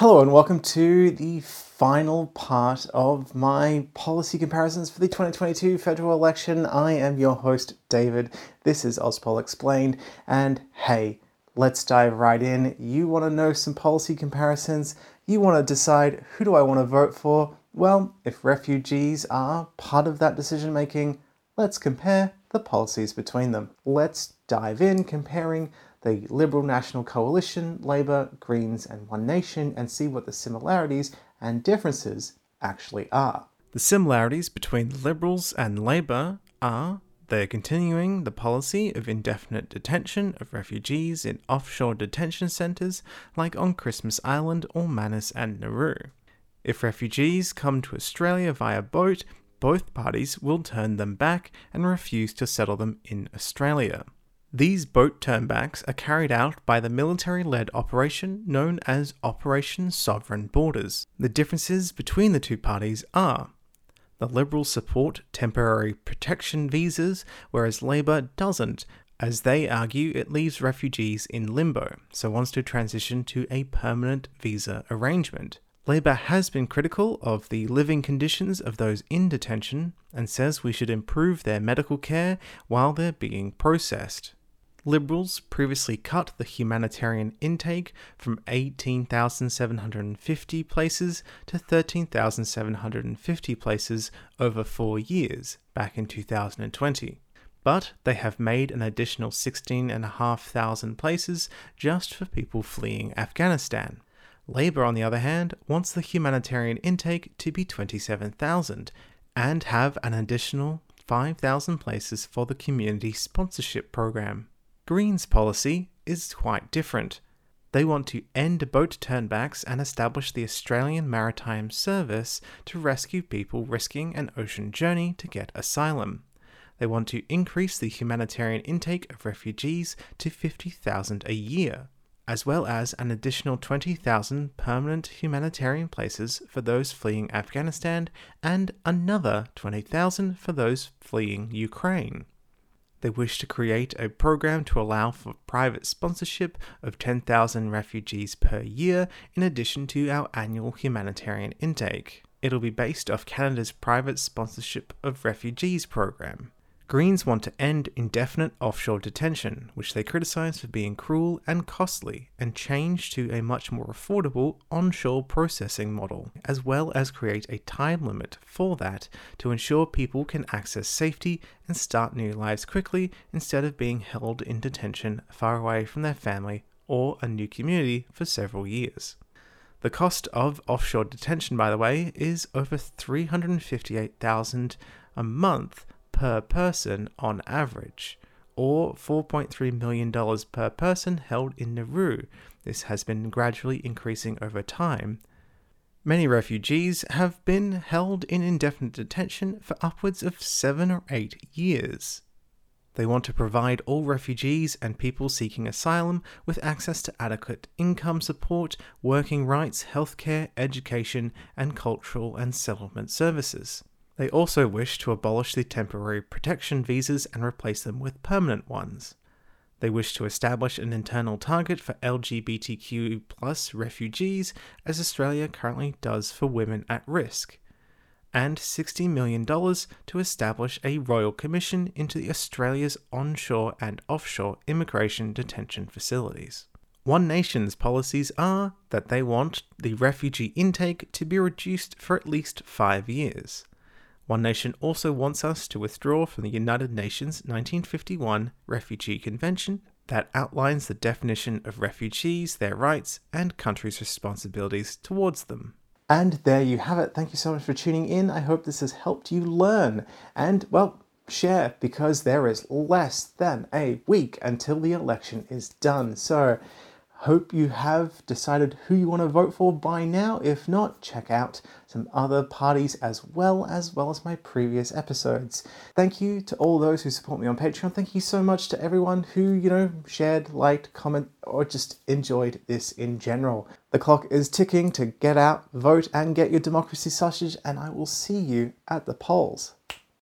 Hello and welcome to the final part of my policy comparisons for the 2022 federal election. I am your host, David. This is Ozpol Explained, and hey, let's dive right in. You want to know some policy comparisons? You want to decide who do I want to vote for? Well, if refugees are part of that decision making, let's compare the policies between them. Let's dive in comparing the Liberal National Coalition, Labor, Greens, and One Nation and see what the similarities and differences actually are. The similarities between Liberals and Labor are they're continuing the policy of indefinite detention of refugees in offshore detention centres like on Christmas Island or Manus and Nauru. If refugees come to Australia via boat, both parties will turn them back and refuse to settle them in Australia. These boat turnbacks are carried out by the military led operation known as Operation Sovereign Borders. The differences between the two parties are the Liberals support temporary protection visas, whereas Labor doesn't, as they argue it leaves refugees in limbo, so wants to transition to a permanent visa arrangement. Labor has been critical of the living conditions of those in detention and says we should improve their medical care while they're being processed. Liberals previously cut the humanitarian intake from 18,750 places to 13,750 places over four years back in 2020. But they have made an additional 16,500 places just for people fleeing Afghanistan. Labor, on the other hand, wants the humanitarian intake to be 27,000 and have an additional 5,000 places for the community sponsorship program. Green's policy is quite different. They want to end boat turnbacks and establish the Australian Maritime Service to rescue people risking an ocean journey to get asylum. They want to increase the humanitarian intake of refugees to 50,000 a year, as well as an additional 20,000 permanent humanitarian places for those fleeing Afghanistan and another 20,000 for those fleeing Ukraine. They wish to create a program to allow for private sponsorship of 10,000 refugees per year, in addition to our annual humanitarian intake. It'll be based off Canada's private sponsorship of refugees program. Greens want to end indefinite offshore detention, which they criticise for being cruel and costly, and change to a much more affordable onshore processing model, as well as create a time limit for that to ensure people can access safety and start new lives quickly instead of being held in detention far away from their family or a new community for several years. The cost of offshore detention, by the way, is over 358,000 a month per person on average, or $4.3 million per person held in Nauru. This has been gradually increasing over time. Many refugees have been held in indefinite detention for upwards of seven or eight years. They want to provide all refugees and people seeking asylum with access to adequate income support, working rights, healthcare, education, and cultural and settlement services. They also wish to abolish the temporary protection visas and replace them with permanent ones. They wish to establish an internal target for LGBTQ plus refugees, as Australia currently does for women at risk, and $60 million to establish a royal commission into Australia's onshore and offshore immigration detention facilities. One Nation's policies are that they want the refugee intake to be reduced for at least five years. One Nation also wants us to withdraw from the United Nations 1951 Refugee Convention that outlines the definition of refugees, their rights, and countries' responsibilities towards them. And there you have it. Thank you so much for tuning in. I hope this has helped you learn. And, well, share because there is less than a week until the election is done. So, Hope you have decided who you want to vote for by now. If not, check out some other parties as well as well as my previous episodes. Thank you to all those who support me on Patreon. Thank you so much to everyone who, you know, shared, liked, comment or just enjoyed this in general. The clock is ticking to get out, vote and get your democracy sausage and I will see you at the polls.